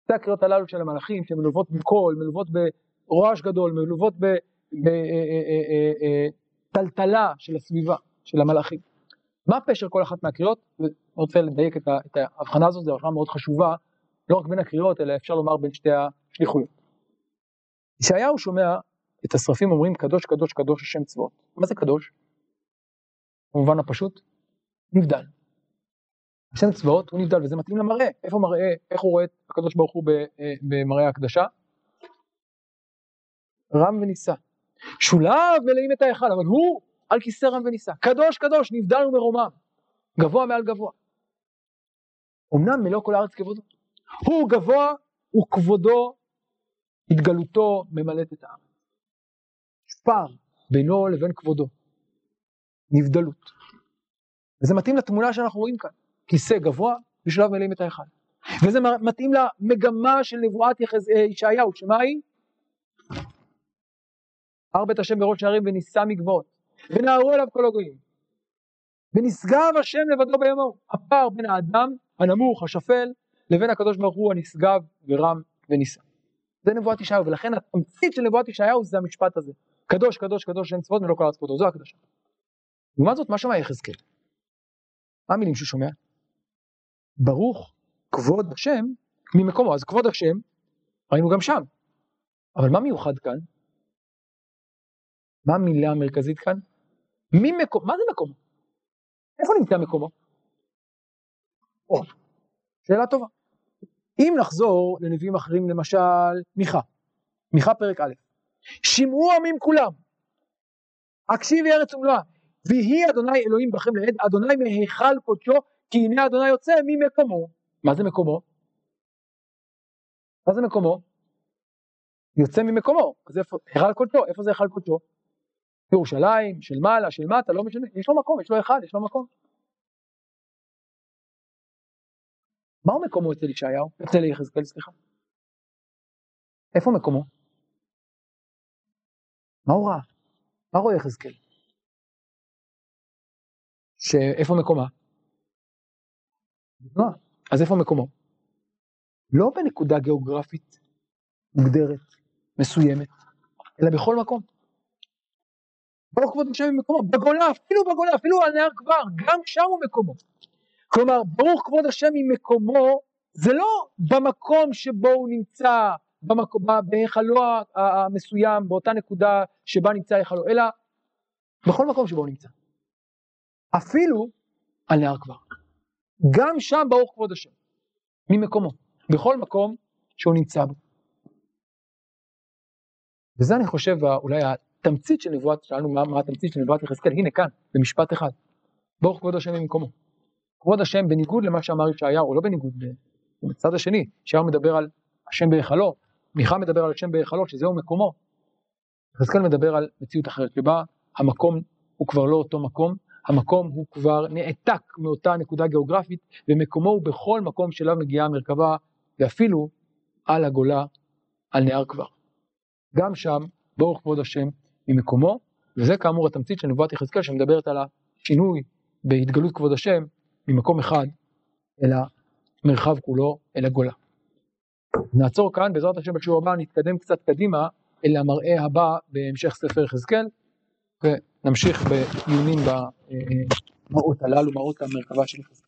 שתי הקריאות הללו של המלאכים שמלוות בקול, מלוות ברועש גדול, מלוות בטלטלה של הסביבה, של המלאכים. מה פשר כל אחת מהקריאות? ואני רוצה לדייק את ההבחנה הזאת, זו הבחנה מאוד חשובה, לא רק בין הקריאות, אלא אפשר לומר בין שתי השליחויות. ישעיהו שומע את השרפים אומרים קדוש קדוש קדוש השם צבאות. מה זה קדוש? במובן הפשוט, נבדל. השם צבאות הוא נבדל וזה מתאים למראה, איפה מראה, איך הוא רואה את הקדוש ברוך הוא אה, במראה ההקדשה? רם ונישא. שולב מלאים את ההיכל, אבל הוא על כיסא רם ונישא. קדוש קדוש נבדל ומרומם, גבוה מעל גבוה. אמנם מלוא כל הארץ כבודו. הוא גבוה וכבודו, התגלותו ממלאת את. יש פער בינו לבין כבודו. נבדלות. וזה מתאים לתמונה שאנחנו רואים כאן. כיסא גבוה, בשלב מלאים את ההיכל. וזה מתאים למגמה של נבואת אה, ישעיהו, שמה היא? הר בית השם בראש הערים ונישא מגבעות, ונערו אליו כל הגויים. ונשגב השם לבדו בימו. הפער בין האדם הנמוך, השפל, לבין הקדוש ברוך הוא הנשגב ורם ונישא. זה נבואת ישעיהו, ולכן התמצית של נבואת ישעיהו זה המשפט הזה. קדוש, קדוש, קדוש, שם צבאות ולא כל ארץ כבודו, זו הקדושה. לעומת זאת, מה שומע יחזקאל? מה המילים שהוא שומע? ברוך כבוד השם ממקומו. אז כבוד השם ראינו גם שם. אבל מה מיוחד כאן? מה המילה המרכזית כאן? ממקום, מה זה מקומו? איפה נמצא מקומו? או, שאלה טובה. אם נחזור לנביאים אחרים, למשל מיכה, מיכה פרק א', שמעו עמים כולם, הקשיבי ארץ ומלואה, ויהי אדוני אלוהים בכם לעד, אדוני מהיכל קודשו כי הנה אדוני יוצא ממקומו. מה זה מקומו? מה זה מקומו? יוצא ממקומו. אז איפה, היכל קודשו, איפה זה היכל קודשו? ירושלים, של מעלה, של מטה, לא משנה, יש לו מקום, יש לו היכל, יש לו מקום. מהו מקומו אצל ישעיהו? אצל יחזקאל, סליחה. איפה מקומו? מה הוא ראה? מה רואה יחזקאל? שאיפה מקומה? בתנועה. אז איפה מקומו? לא בנקודה גיאוגרפית מוגדרת, מסוימת, אלא בכל מקום. ברוך כבוד השם ממקומו, בגולה, אפילו בגולה, אפילו על נהר כבר, גם שם הוא מקומו. כלומר, ברוך כבוד השם ממקומו, זה לא במקום שבו הוא נמצא, בהיכלו המסוים, באותה נקודה שבה נמצא היכלו, אלא בכל מקום שבו הוא נמצא. אפילו על נהר כבר. גם שם ברוך כבוד השם, ממקומו, בכל מקום שהוא נמצא בו. וזה אני חושב אולי התמצית של נבואת, שאלנו מה, מה התמצית של נבואת יחזקאל, הנה כאן, במשפט אחד. ברוך כבוד השם ממקומו. כבוד השם בניגוד למה שאמר ישעיהו, לא בניגוד, בצד השני, ישעיהו מדבר על השם בהיכלו, מיכה מדבר על השם בהיכלו, שזהו מקומו. יחזקאל מדבר על מציאות אחרת, שבה המקום הוא כבר לא אותו מקום, המקום הוא כבר נעתק מאותה נקודה גיאוגרפית, ומקומו הוא בכל מקום שאליו מגיעה המרכבה, ואפילו על הגולה, על נהר כבר. גם שם, ברוך כבוד השם ממקומו, וזה כאמור התמצית של נבואת יחזקאל שמדברת על השינוי בהתגלות כבוד השם ממקום אחד אל המרחב כולו, אל הגולה. נעצור כאן, בעזרת השם בשיעור הבא נתקדם קצת קדימה אל המראה הבא בהמשך ספר יחזקאל, ונמשיך בעיונים במראות הללו, מראות המרכבה של יחזקאל.